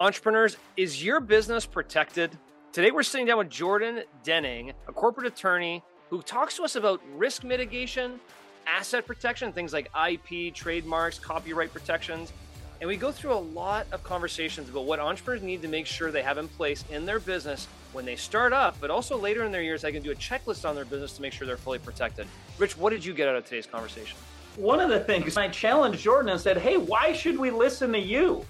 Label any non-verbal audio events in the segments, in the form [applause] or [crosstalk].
Entrepreneurs, is your business protected? Today we're sitting down with Jordan Denning, a corporate attorney who talks to us about risk mitigation, asset protection, things like IP, trademarks, copyright protections. And we go through a lot of conversations about what entrepreneurs need to make sure they have in place in their business when they start up, but also later in their years, they can do a checklist on their business to make sure they're fully protected. Rich, what did you get out of today's conversation? One of the things I challenged Jordan and said, hey, why should we listen to you?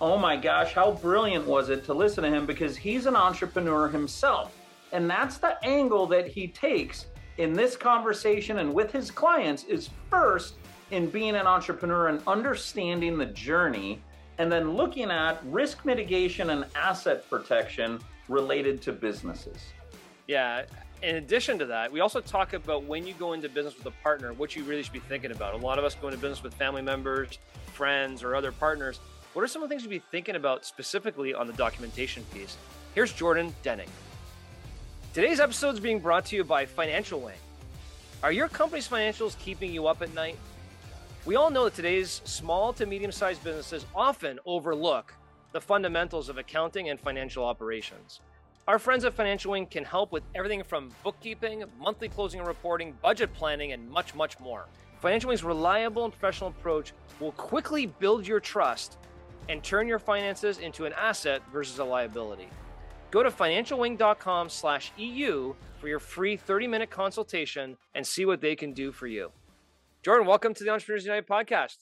Oh my gosh, how brilliant was it to listen to him because he's an entrepreneur himself. And that's the angle that he takes in this conversation and with his clients is first in being an entrepreneur and understanding the journey and then looking at risk mitigation and asset protection related to businesses. Yeah. In addition to that, we also talk about when you go into business with a partner, what you really should be thinking about. A lot of us go into business with family members, friends, or other partners what are some of the things you'd be thinking about specifically on the documentation piece? Here's Jordan Denning. Today's episode is being brought to you by Financial Wing. Are your company's financials keeping you up at night? We all know that today's small to medium sized businesses often overlook the fundamentals of accounting and financial operations. Our friends at Financial Wing can help with everything from bookkeeping, monthly closing and reporting, budget planning, and much, much more. Financial Wing's reliable and professional approach will quickly build your trust and turn your finances into an asset versus a liability. Go to financialwing.com/eu for your free 30-minute consultation and see what they can do for you. Jordan, welcome to the Entrepreneurs United podcast.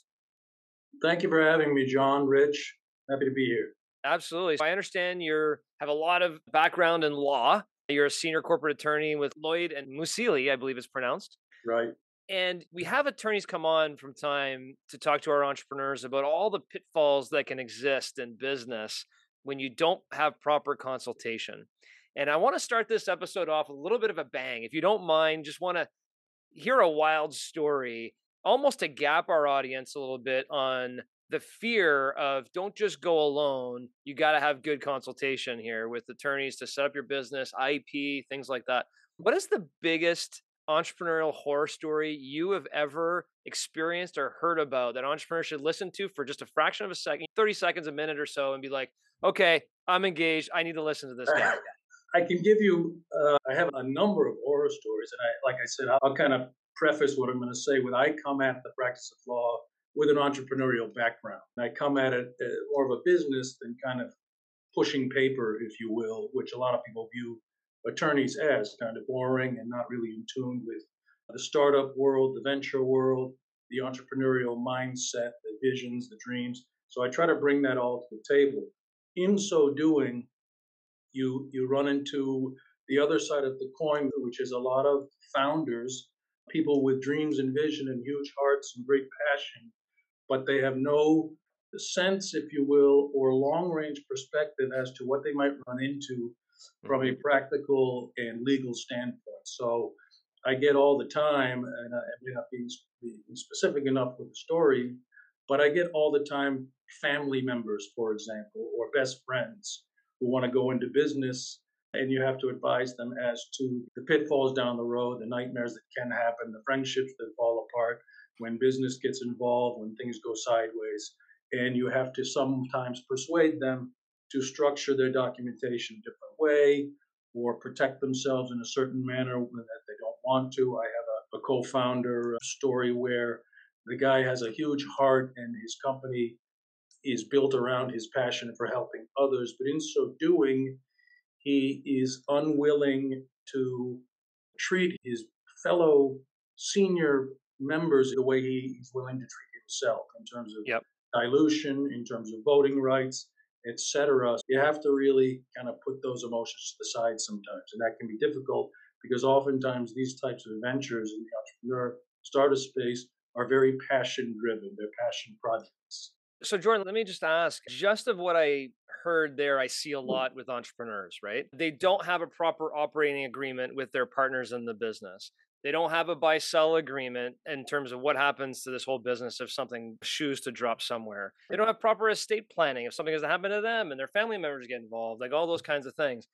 Thank you for having me, John. Rich, happy to be here. Absolutely. I understand you have a lot of background in law. You're a senior corporate attorney with Lloyd and Mousilli, I believe it's pronounced. Right. And we have attorneys come on from time to talk to our entrepreneurs about all the pitfalls that can exist in business when you don't have proper consultation. And I want to start this episode off with a little bit of a bang. If you don't mind, just want to hear a wild story, almost to gap our audience a little bit on the fear of don't just go alone. You got to have good consultation here with attorneys to set up your business, IP, things like that. What is the biggest entrepreneurial horror story you have ever experienced or heard about that entrepreneurs should listen to for just a fraction of a second, 30 seconds, a minute or so, and be like, okay, I'm engaged. I need to listen to this guy. [laughs] I can give you, uh, I have a number of horror stories. And I, like I said, I'll kind of preface what I'm going to say with I come at the practice of law with an entrepreneurial background. I come at it uh, more of a business than kind of pushing paper, if you will, which a lot of people view attorneys as kind of boring and not really in tune with the startup world, the venture world, the entrepreneurial mindset, the visions, the dreams. So I try to bring that all to the table. In so doing, you you run into the other side of the coin, which is a lot of founders, people with dreams and vision and huge hearts and great passion, but they have no sense, if you will, or long range perspective as to what they might run into from a mm-hmm. practical and legal standpoint. So I get all the time, and I may not be specific enough with the story, but I get all the time family members, for example, or best friends who want to go into business, and you have to advise them as to the pitfalls down the road, the nightmares that can happen, the friendships that fall apart when business gets involved, when things go sideways. And you have to sometimes persuade them to structure their documentation a different way or protect themselves in a certain manner that they don't want to. I have a, a co founder story where the guy has a huge heart and his company is built around his passion for helping others, but in so doing, he is unwilling to treat his fellow senior members the way he's willing to treat himself in terms of yep. dilution, in terms of voting rights etc. You have to really kind of put those emotions to the side sometimes, and that can be difficult because oftentimes these types of ventures in the entrepreneur startup space are very passion driven. They're passion projects. So, Jordan, let me just ask just of what I heard there, I see a mm. lot with entrepreneurs, right? They don't have a proper operating agreement with their partners in the business. They don't have a buy sell agreement in terms of what happens to this whole business if something shoes to drop somewhere. They don't have proper estate planning if something has to happen to them and their family members get involved, like all those kinds of things.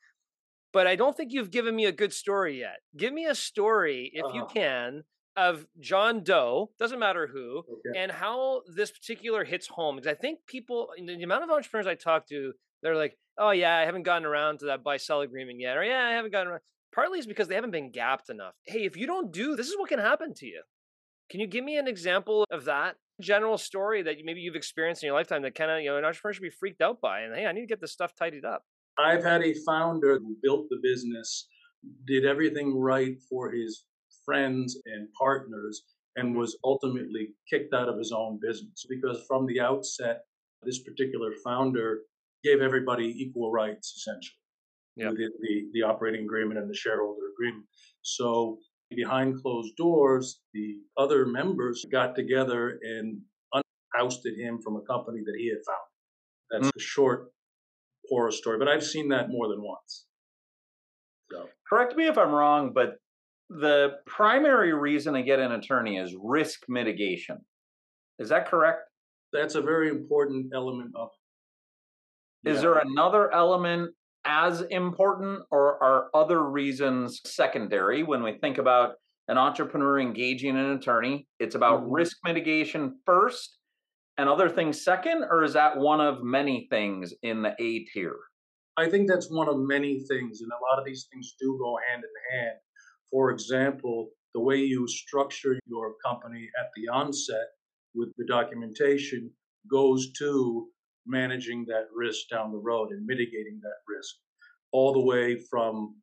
But I don't think you've given me a good story yet. Give me a story, if uh you uh-huh. can, of John Doe, doesn't matter who, okay. and how this particular hits home. Because I think people, the amount of entrepreneurs I talk to, they're like, oh, yeah, I haven't gotten around to that buy sell agreement yet. Or, yeah, I haven't gotten around. Partly is because they haven't been gapped enough. Hey, if you don't do this, is what can happen to you. Can you give me an example of that general story that maybe you've experienced in your lifetime that kind of, you know, an entrepreneur should be freaked out by? And hey, I need to get this stuff tidied up. I've had a founder who built the business, did everything right for his friends and partners, and mm-hmm. was ultimately kicked out of his own business because from the outset, this particular founder gave everybody equal rights essentially yep. within the, the operating agreement and the shareholder agreement. So behind closed doors, the other members got together and ousted him from a company that he had found. That's mm. the short horror story, but I've seen that more than once. So. Correct me if I'm wrong, but the primary reason to get an attorney is risk mitigation. Is that correct? That's a very important element of it. Is yeah. there another element as important, or are other reasons secondary when we think about an entrepreneur engaging an attorney? It's about mm-hmm. risk mitigation first and other things second, or is that one of many things in the A tier? I think that's one of many things, and a lot of these things do go hand in hand. For example, the way you structure your company at the onset with the documentation goes to managing that risk down the road and mitigating that risk, all the way from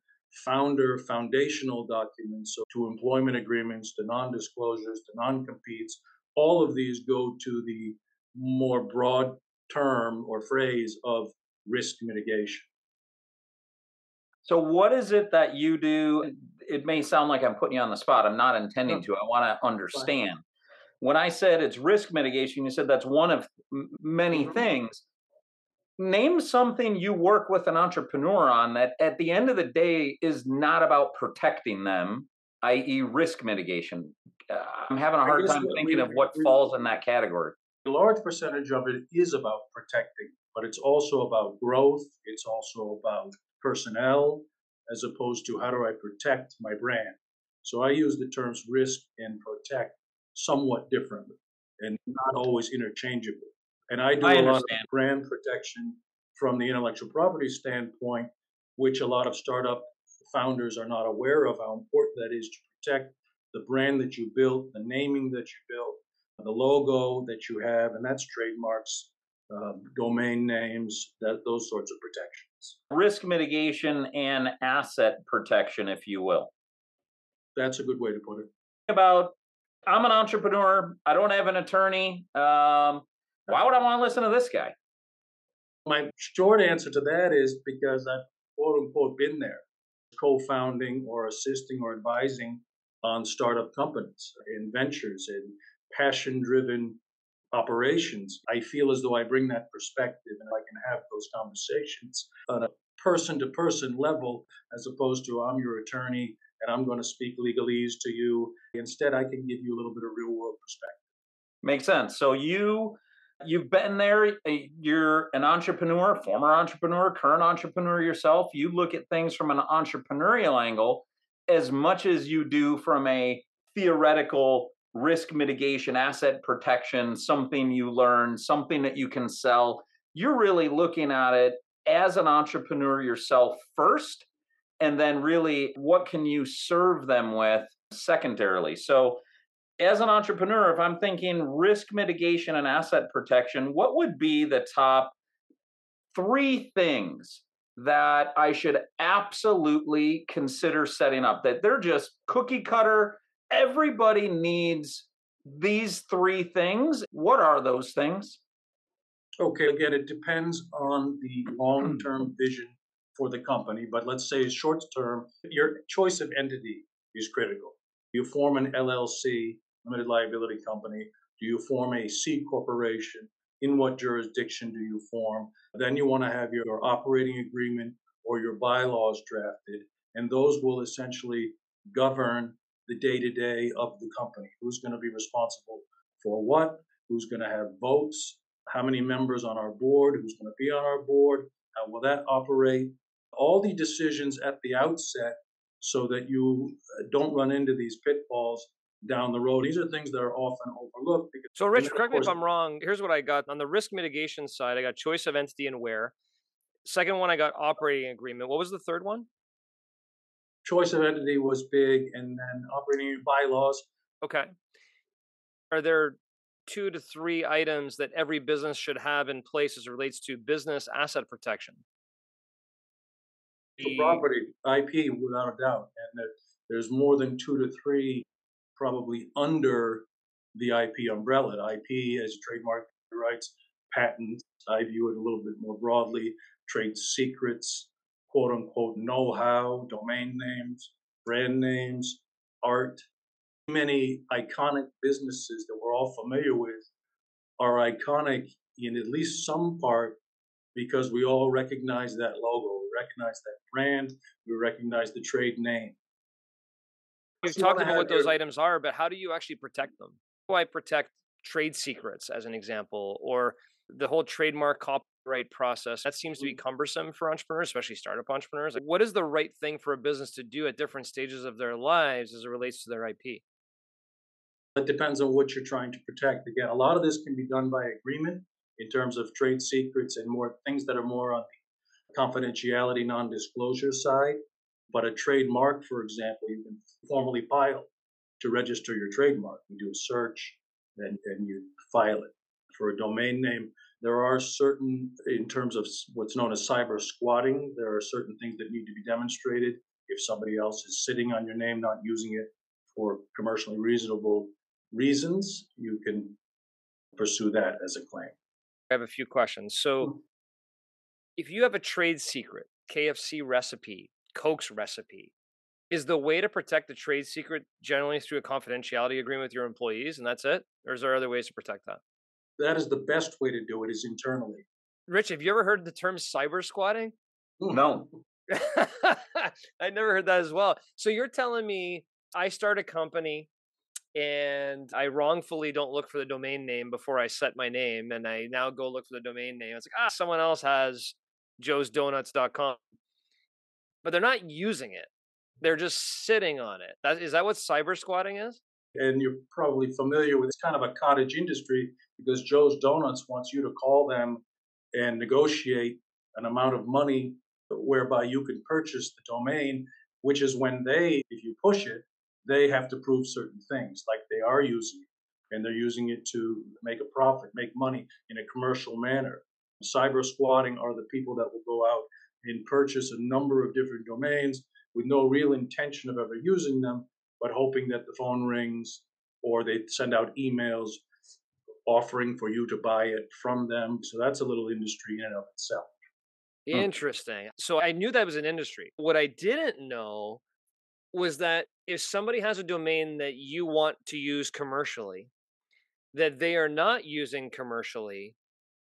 founder foundational documents so to employment agreements to non disclosures to non competes. All of these go to the more broad term or phrase of risk mitigation. So, what is it that you do? It may sound like I'm putting you on the spot. I'm not intending to. I want to understand. When I said it's risk mitigation, you said that's one of many mm-hmm. things. Name something you work with an entrepreneur on that at the end of the day is not about protecting them, i.e., risk mitigation. Uh, I'm having a hard time thinking we, of what we, falls in that category. A large percentage of it is about protecting, but it's also about growth. It's also about personnel, as opposed to how do I protect my brand. So I use the terms risk and protect somewhat differently and not always interchangeable. And I do I a lot of brand protection from the intellectual property standpoint, which a lot of startup founders are not aware of how important that is to protect the brand that you built, the naming that you built, the logo that you have, and that's trademarks, uh, domain names, that those sorts of protections. Risk mitigation and asset protection, if you will. That's a good way to put it. About I'm an entrepreneur. I don't have an attorney. Um, why would I want to listen to this guy? My short answer to that is because I've quote unquote been there, co founding or assisting or advising on startup companies in ventures and passion driven operations. I feel as though I bring that perspective and I can have those conversations on a person to person level as opposed to I'm your attorney and I'm going to speak legalese to you. Instead, I can give you a little bit of real world perspective. Makes sense. So you you've been there eh, you're an entrepreneur former entrepreneur current entrepreneur yourself you look at things from an entrepreneurial angle as much as you do from a theoretical risk mitigation asset protection something you learn something that you can sell you're really looking at it as an entrepreneur yourself first and then really what can you serve them with secondarily? So as an entrepreneur if i'm thinking risk mitigation and asset protection what would be the top three things that i should absolutely consider setting up? That they're just cookie cutter everybody needs these three things. What are those things okay again it depends on the long-term [clears throat] vision for the company, but let's say short term, your choice of entity is critical. You form an LLC, limited liability company. Do you form a C corporation? In what jurisdiction do you form? Then you want to have your operating agreement or your bylaws drafted, and those will essentially govern the day to day of the company. Who's going to be responsible for what? Who's going to have votes? How many members on our board? Who's going to be on our board? How will that operate? All the decisions at the outset so that you uh, don't run into these pitfalls down the road. These are things that are often overlooked. so, Rich, correct me if I'm wrong. Here's what I got on the risk mitigation side. I got choice of entity and where. Second one, I got operating agreement. What was the third one? Choice of entity was big, and then operating bylaws. Okay. Are there two to three items that every business should have in place as it relates to business asset protection? The property IP, without a doubt, and that there's more than two to three, probably under the IP umbrella. IP as trademark rights, patents. I view it a little bit more broadly. Trade secrets, quote unquote know-how, domain names, brand names, art, many iconic businesses that we're all familiar with are iconic in at least some part because we all recognize that logo, we recognize that brand, we recognize the trade name. We've so talked about what those items are, but how do you actually protect them? How do I protect trade secrets, as an example, or the whole trademark copyright process? That seems to be mm. cumbersome for entrepreneurs, especially startup entrepreneurs. Like, what is the right thing for a business to do at different stages of their lives as it relates to their IP? It depends on what you're trying to protect. Again, a lot of this can be done by agreement in terms of trade secrets and more things that are more on the confidentiality, non disclosure side. But a trademark, for example, you can formally file to register your trademark. You do a search and, and you file it. For a domain name, there are certain, in terms of what's known as cyber squatting, there are certain things that need to be demonstrated. If somebody else is sitting on your name, not using it for commercially reasonable reasons, you can pursue that as a claim. I have a few questions. So, hmm. if you have a trade secret, KFC recipe, Coke's recipe, is the way to protect the trade secret generally through a confidentiality agreement with your employees and that's it? Or is there other ways to protect that? That is the best way to do it is internally. Rich, have you ever heard the term cyber squatting? No. [laughs] I never heard that as well. So you're telling me I start a company and I wrongfully don't look for the domain name before I set my name, and I now go look for the domain name. It's like, ah, someone else has joesdonuts.com, but they're not using it. They're just sitting on it. That, is that what cyber squatting is? And you're probably familiar with it's kind of a cottage industry because Joe's Donuts wants you to call them and negotiate an amount of money whereby you can purchase the domain, which is when they, if you push it, they have to prove certain things, like they are using it, and they're using it to make a profit, make money in a commercial manner. Cyber squatting are the people that will go out and purchase a number of different domains with no real intention of ever using them, but hoping that the phone rings or they send out emails offering for you to buy it from them. So that's a little industry in and of itself. Hmm. Interesting. So I knew that was an industry. What I didn't know was that if somebody has a domain that you want to use commercially, that they are not using commercially,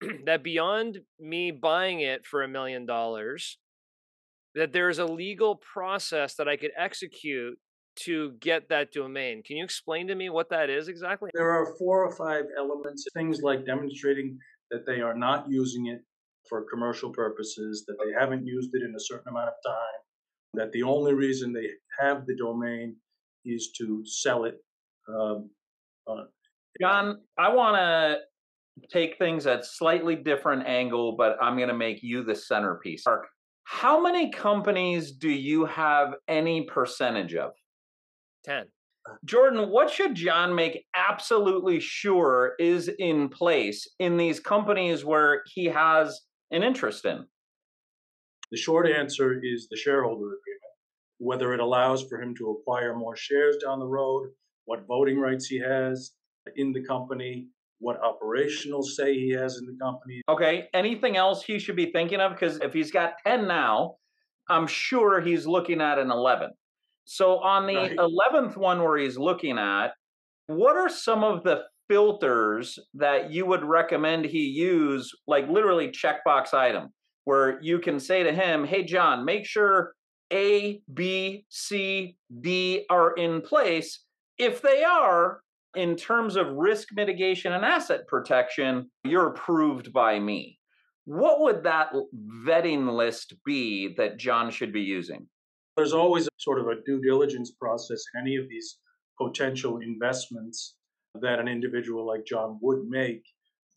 [clears throat] that beyond me buying it for a million dollars, that there's a legal process that I could execute to get that domain. Can you explain to me what that is exactly? There are four or five elements, things like demonstrating that they are not using it for commercial purposes, that they haven't used it in a certain amount of time, that the only reason they have the domain is to sell it. Um, uh, John, I want to take things at slightly different angle, but I'm going to make you the centerpiece. Mark, how many companies do you have any percentage of? 10. Jordan, what should John make absolutely sure is in place in these companies where he has an interest in? The short answer is the shareholder agreement, whether it allows for him to acquire more shares down the road, what voting rights he has in the company, what operational say he has in the company. Okay, anything else he should be thinking of? Because if he's got 10 now, I'm sure he's looking at an 11. So on the right. 11th one where he's looking at, what are some of the filters that you would recommend he use, like literally checkbox item? Where you can say to him, Hey, John, make sure A, B, C, D are in place. If they are, in terms of risk mitigation and asset protection, you're approved by me. What would that vetting list be that John should be using? There's always sort of a due diligence process in any of these potential investments that an individual like John would make,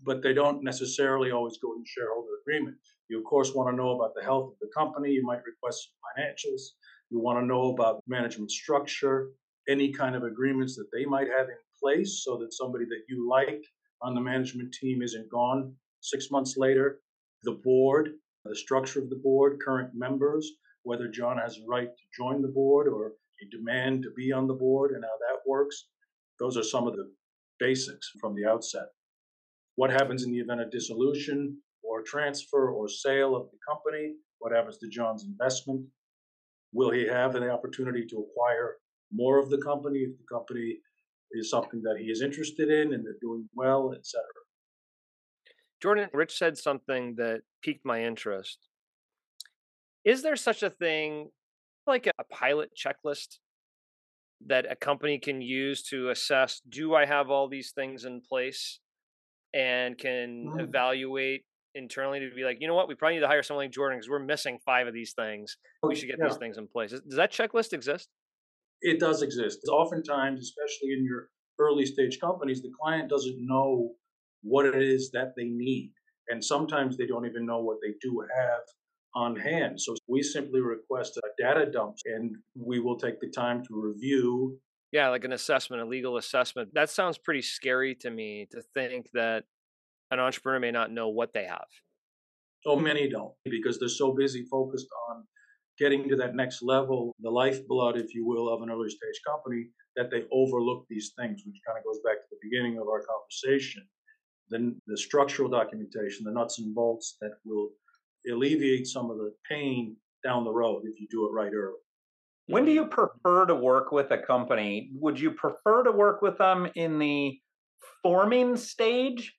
but they don't necessarily always go in shareholder agreement. You, of course, want to know about the health of the company. You might request financials. You want to know about management structure, any kind of agreements that they might have in place so that somebody that you like on the management team isn't gone six months later. The board, the structure of the board, current members, whether John has a right to join the board or a demand to be on the board and how that works. Those are some of the basics from the outset. What happens in the event of dissolution or transfer or sale of the company? What happens to John's investment? Will he have the opportunity to acquire more of the company if the company is something that he is interested in and they're doing well, etc. Jordan, Rich said something that piqued my interest. Is there such a thing like a pilot checklist that a company can use to assess do I have all these things in place and can mm. evaluate internally to be like, you know what, we probably need to hire someone like Jordan because we're missing five of these things. Oh, we should get yeah. these things in place. Does that checklist exist? It does exist. Oftentimes, especially in your early stage companies, the client doesn't know what it is that they need. And sometimes they don't even know what they do have on hand. So we simply request a data dump and we will take the time to review. Yeah, like an assessment, a legal assessment. That sounds pretty scary to me to think that an entrepreneur may not know what they have. So many don't because they're so busy focused on getting to that next level, the lifeblood, if you will, of an early stage company, that they overlook these things, which kind of goes back to the beginning of our conversation. Then the structural documentation, the nuts and bolts that will alleviate some of the pain down the road if you do it right early. When do you prefer to work with a company? Would you prefer to work with them in the forming stage?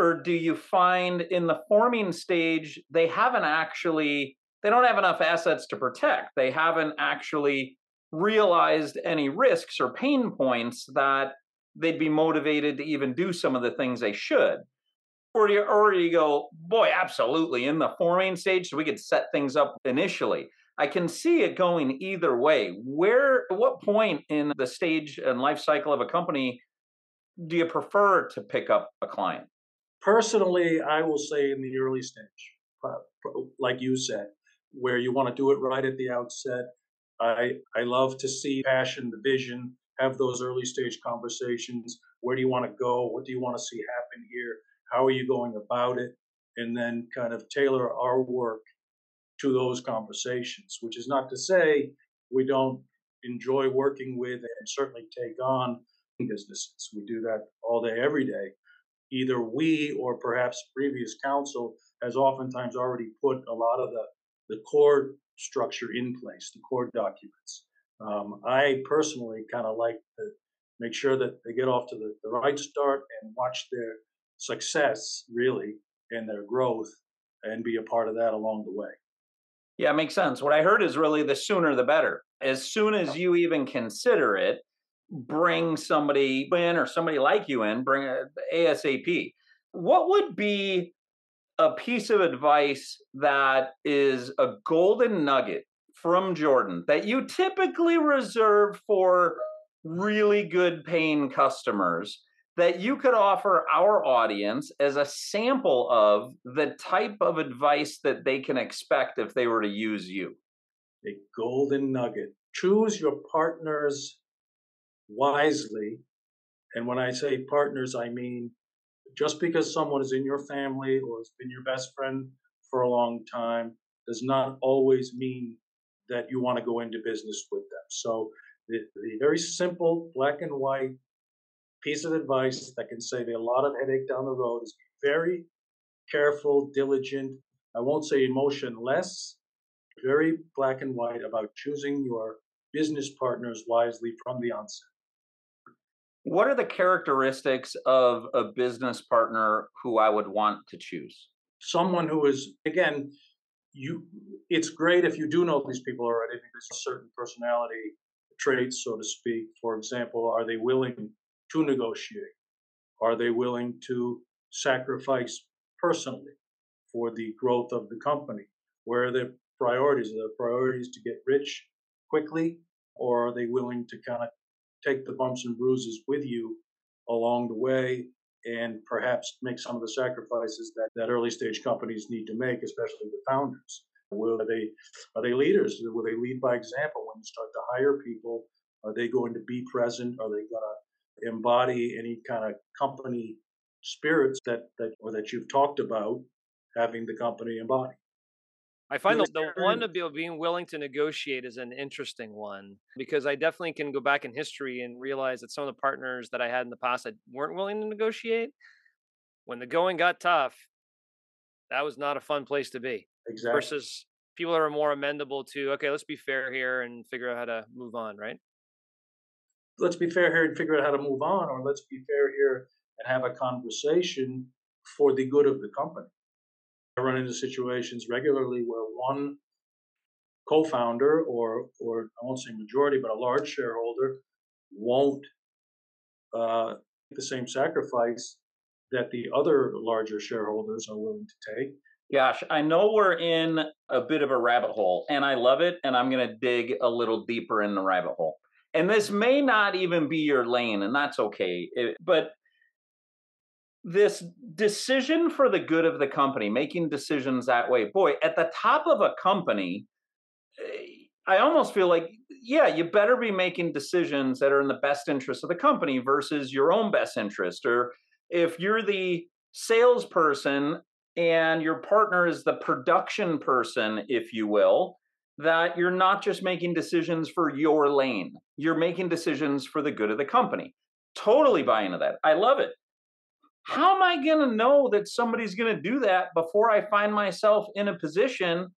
Or do you find in the forming stage, they haven't actually they don't have enough assets to protect. They haven't actually realized any risks or pain points that they'd be motivated to even do some of the things they should. Or you, or you go, boy, absolutely, in the forming stage, so we could set things up initially. I can see it going either way. Where, what point in the stage and life cycle of a company do you prefer to pick up a client? Personally, I will say in the early stage, like you said, where you want to do it right at the outset. I I love to see passion, the vision, have those early stage conversations. Where do you want to go? What do you want to see happen here? How are you going about it? And then kind of tailor our work to those conversations, which is not to say we don't enjoy working with and certainly take on businesses. We do that all day, every day. Either we or perhaps previous counsel has oftentimes already put a lot of the the core structure in place, the core documents. Um, I personally kind of like to make sure that they get off to the, the right start and watch their success really and their growth and be a part of that along the way. Yeah, it makes sense. What I heard is really the sooner the better. As soon as you even consider it, bring somebody in or somebody like you in, bring a ASAP. What would be a piece of advice that is a golden nugget from Jordan that you typically reserve for really good paying customers that you could offer our audience as a sample of the type of advice that they can expect if they were to use you? A golden nugget. Choose your partners wisely. And when I say partners, I mean just because someone is in your family or has been your best friend for a long time does not always mean that you want to go into business with them. So, the, the very simple black and white piece of advice that can save a lot of headache down the road is be very careful, diligent. I won't say emotionless, very black and white about choosing your business partners wisely from the onset. What are the characteristics of a business partner who I would want to choose? Someone who is, again, you. It's great if you do know these people already because certain personality traits, so to speak. For example, are they willing to negotiate? Are they willing to sacrifice personally for the growth of the company? Where are their priorities? Are their priorities to get rich quickly, or are they willing to kind of take the bumps and bruises with you along the way and perhaps make some of the sacrifices that, that early stage companies need to make, especially the founders. Will they are they leaders? Will they lead by example when you start to hire people? Are they going to be present? Are they going to embody any kind of company spirits that, that or that you've talked about having the company embody? I find the, the one about being willing to negotiate is an interesting one because I definitely can go back in history and realize that some of the partners that I had in the past that weren't willing to negotiate, when the going got tough, that was not a fun place to be. Exactly. Versus people that are more amendable to, okay, let's be fair here and figure out how to move on, right? Let's be fair here and figure out how to move on, or let's be fair here and have a conversation for the good of the company. I run into situations regularly where one co-founder or or I won't say majority, but a large shareholder won't uh, the same sacrifice that the other larger shareholders are willing to take. Gosh, I know we're in a bit of a rabbit hole, and I love it, and I'm going to dig a little deeper in the rabbit hole. And this may not even be your lane, and that's okay. It, but this decision for the good of the company, making decisions that way, boy, at the top of a company, eh, I almost feel like, yeah, you better be making decisions that are in the best interest of the company versus your own best interest. Or if you're the salesperson and your partner is the production person, if you will, that you're not just making decisions for your lane, you're making decisions for the good of the company. Totally buy into that. I love it. How am I going to know that somebody's going to do that before I find myself in a position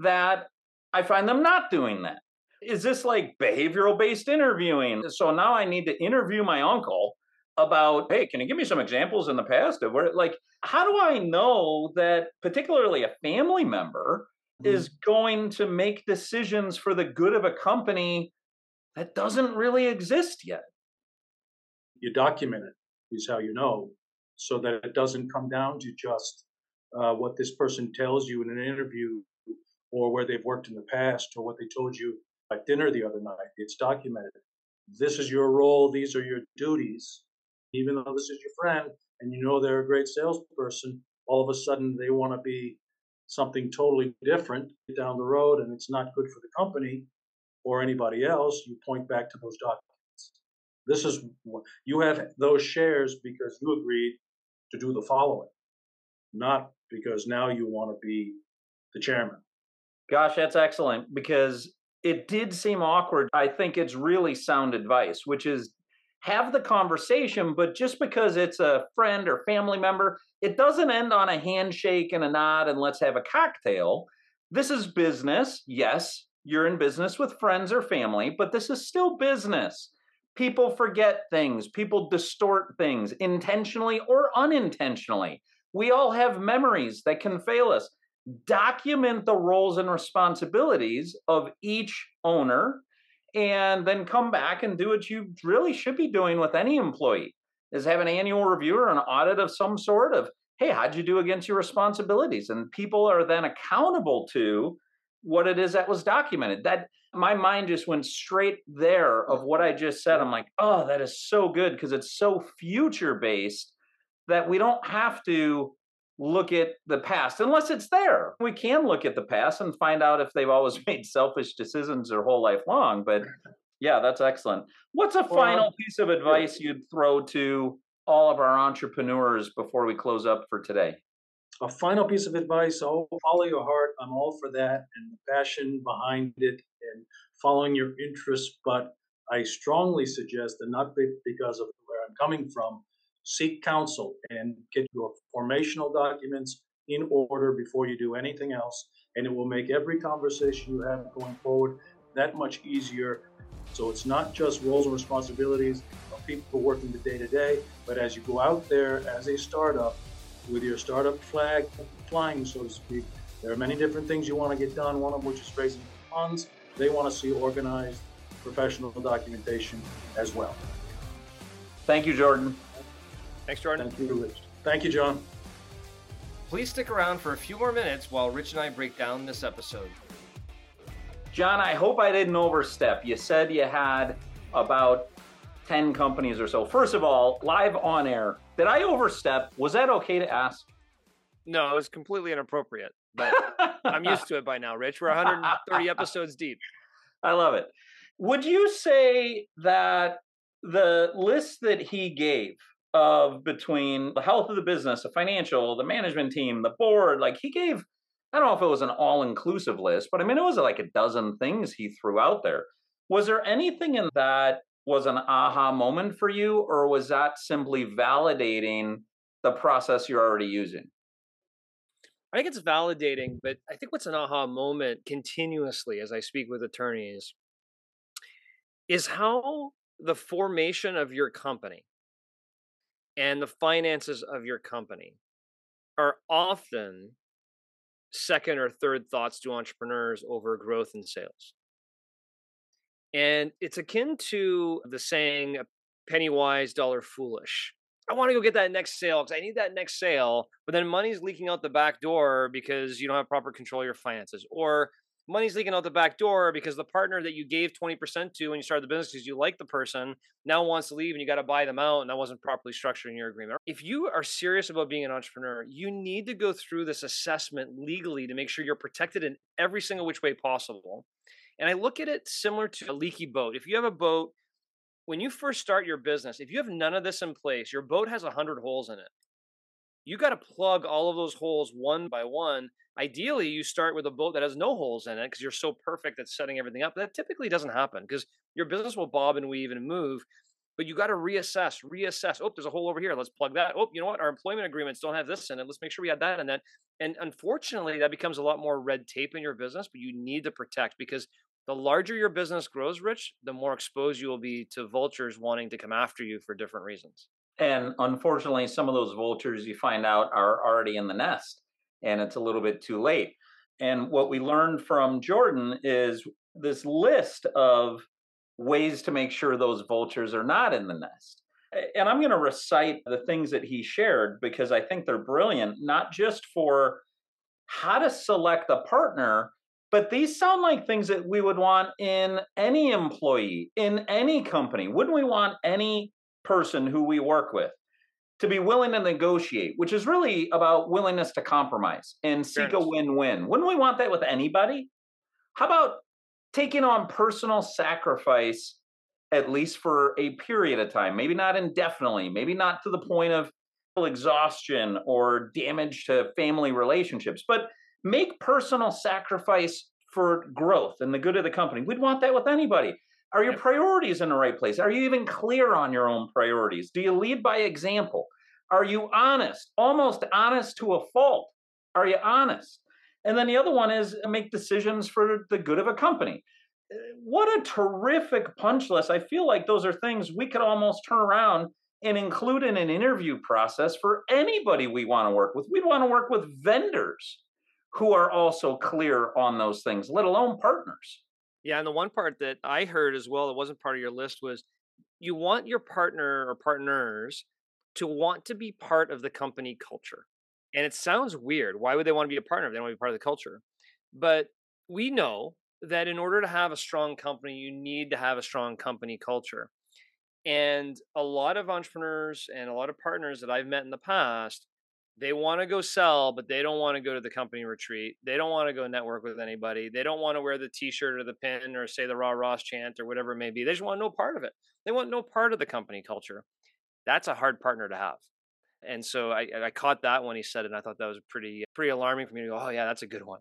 that I find them not doing that? Is this like behavioral based interviewing? So now I need to interview my uncle about, hey, can you give me some examples in the past of where, like, how do I know that particularly a family member mm-hmm. is going to make decisions for the good of a company that doesn't really exist yet? You document it, is how you know so that it doesn't come down to just uh, what this person tells you in an interview or where they've worked in the past or what they told you at dinner the other night. It's documented. This is your role, these are your duties. Even though this is your friend and you know they're a great salesperson, all of a sudden they want to be something totally different down the road and it's not good for the company or anybody else, you point back to those documents. This is you have those shares because you agreed to do the following, not because now you want to be the chairman. Gosh, that's excellent because it did seem awkward. I think it's really sound advice, which is have the conversation, but just because it's a friend or family member, it doesn't end on a handshake and a nod and let's have a cocktail. This is business. Yes, you're in business with friends or family, but this is still business. People forget things, people distort things intentionally or unintentionally. We all have memories that can fail us. Document the roles and responsibilities of each owner and then come back and do what you really should be doing with any employee is have an annual review or an audit of some sort of hey how'd you do against your responsibilities and people are then accountable to what it is that was documented that my mind just went straight there of what I just said. I'm like, oh, that is so good because it's so future based that we don't have to look at the past unless it's there. We can look at the past and find out if they've always [laughs] made selfish decisions their whole life long. But yeah, that's excellent. What's a final piece of advice you'd throw to all of our entrepreneurs before we close up for today? A final piece of advice oh, follow your heart. I'm all for that and the passion behind it and following your interests. But I strongly suggest, and not because of where I'm coming from, seek counsel and get your formational documents in order before you do anything else. And it will make every conversation you have going forward that much easier. So it's not just roles and responsibilities of people working the day to day, but as you go out there as a startup, with your startup flag flying, so to speak. There are many different things you want to get done, one of which is raising funds. They want to see organized professional documentation as well. Thank you, Jordan. Thanks, Jordan. Thank you, Rich. Thank you, John. Please stick around for a few more minutes while Rich and I break down this episode. John, I hope I didn't overstep. You said you had about 10 companies or so. First of all, live on air, did I overstep? Was that okay to ask? No, it was completely inappropriate, but [laughs] I'm used to it by now, Rich. We're 130 episodes deep. I love it. Would you say that the list that he gave of between the health of the business, the financial, the management team, the board, like he gave, I don't know if it was an all inclusive list, but I mean, it was like a dozen things he threw out there. Was there anything in that was an aha moment for you, or was that simply validating the process you're already using? I think it's validating, but I think what's an aha moment continuously as I speak with attorneys is how the formation of your company and the finances of your company are often second or third thoughts to entrepreneurs over growth and sales. And it's akin to the saying, uh, penny wise, dollar foolish. I want to go get that next sale because I need that next sale, but then money's leaking out the back door because you don't have proper control of your finances. Or money's leaking out the back door because the partner that you gave 20% to when you started the business because you like the person now wants to leave and you got to buy them out and that wasn't properly structured in your agreement. If you are serious about being an entrepreneur, you need to go through this assessment legally to make sure you're protected in every single which way possible. And I look at it similar to a leaky boat. If you have a boat, when you first start your business, if you have none of this in place, your boat has 100 holes in it. You got to plug all of those holes one by one Ideally, you start with a boat that has no holes in it because you're so perfect at setting everything up. That typically doesn't happen because your business will bob and weave and move. But you got to reassess, reassess. Oh, there's a hole over here. Let's plug that. Oh, you know what? Our employment agreements don't have this in it. Let's make sure we add that and that. And unfortunately, that becomes a lot more red tape in your business, but you need to protect because the larger your business grows, Rich, the more exposed you will be to vultures wanting to come after you for different reasons. And unfortunately, some of those vultures you find out are already in the nest and it's a little bit too late. And what we learned from Jordan is this list of ways to make sure those vultures are not in the nest. And I'm going to recite the things that he shared because I think they're brilliant, not just for how to select a partner, but these sound like things that we would want in any employee, in any company. Wouldn't we want any person who we work with to be willing to negotiate, which is really about willingness to compromise and seek a win win. Wouldn't we want that with anybody? How about taking on personal sacrifice, at least for a period of time? Maybe not indefinitely, maybe not to the point of exhaustion or damage to family relationships, but make personal sacrifice for growth and the good of the company. We'd want that with anybody. Are your priorities in the right place? Are you even clear on your own priorities? Do you lead by example? Are you honest? Almost honest to a fault. Are you honest? And then the other one is uh, make decisions for the good of a company. Uh, what a terrific punch list. I feel like those are things we could almost turn around and include in an interview process for anybody we want to work with. We'd want to work with vendors who are also clear on those things, let alone partners. Yeah, and the one part that I heard as well that wasn't part of your list was you want your partner or partners to want to be part of the company culture. And it sounds weird. Why would they want to be a partner if they want to be part of the culture? But we know that in order to have a strong company, you need to have a strong company culture. And a lot of entrepreneurs and a lot of partners that I've met in the past they want to go sell, but they don't want to go to the company retreat. They don't want to go network with anybody. They don't want to wear the T-shirt or the pin or say the Raw Ross chant or whatever it may be. They just want no part of it. They want no part of the company culture. That's a hard partner to have. And so I, I caught that when he said it, and I thought that was pretty pretty alarming for me to go, oh yeah, that's a good one.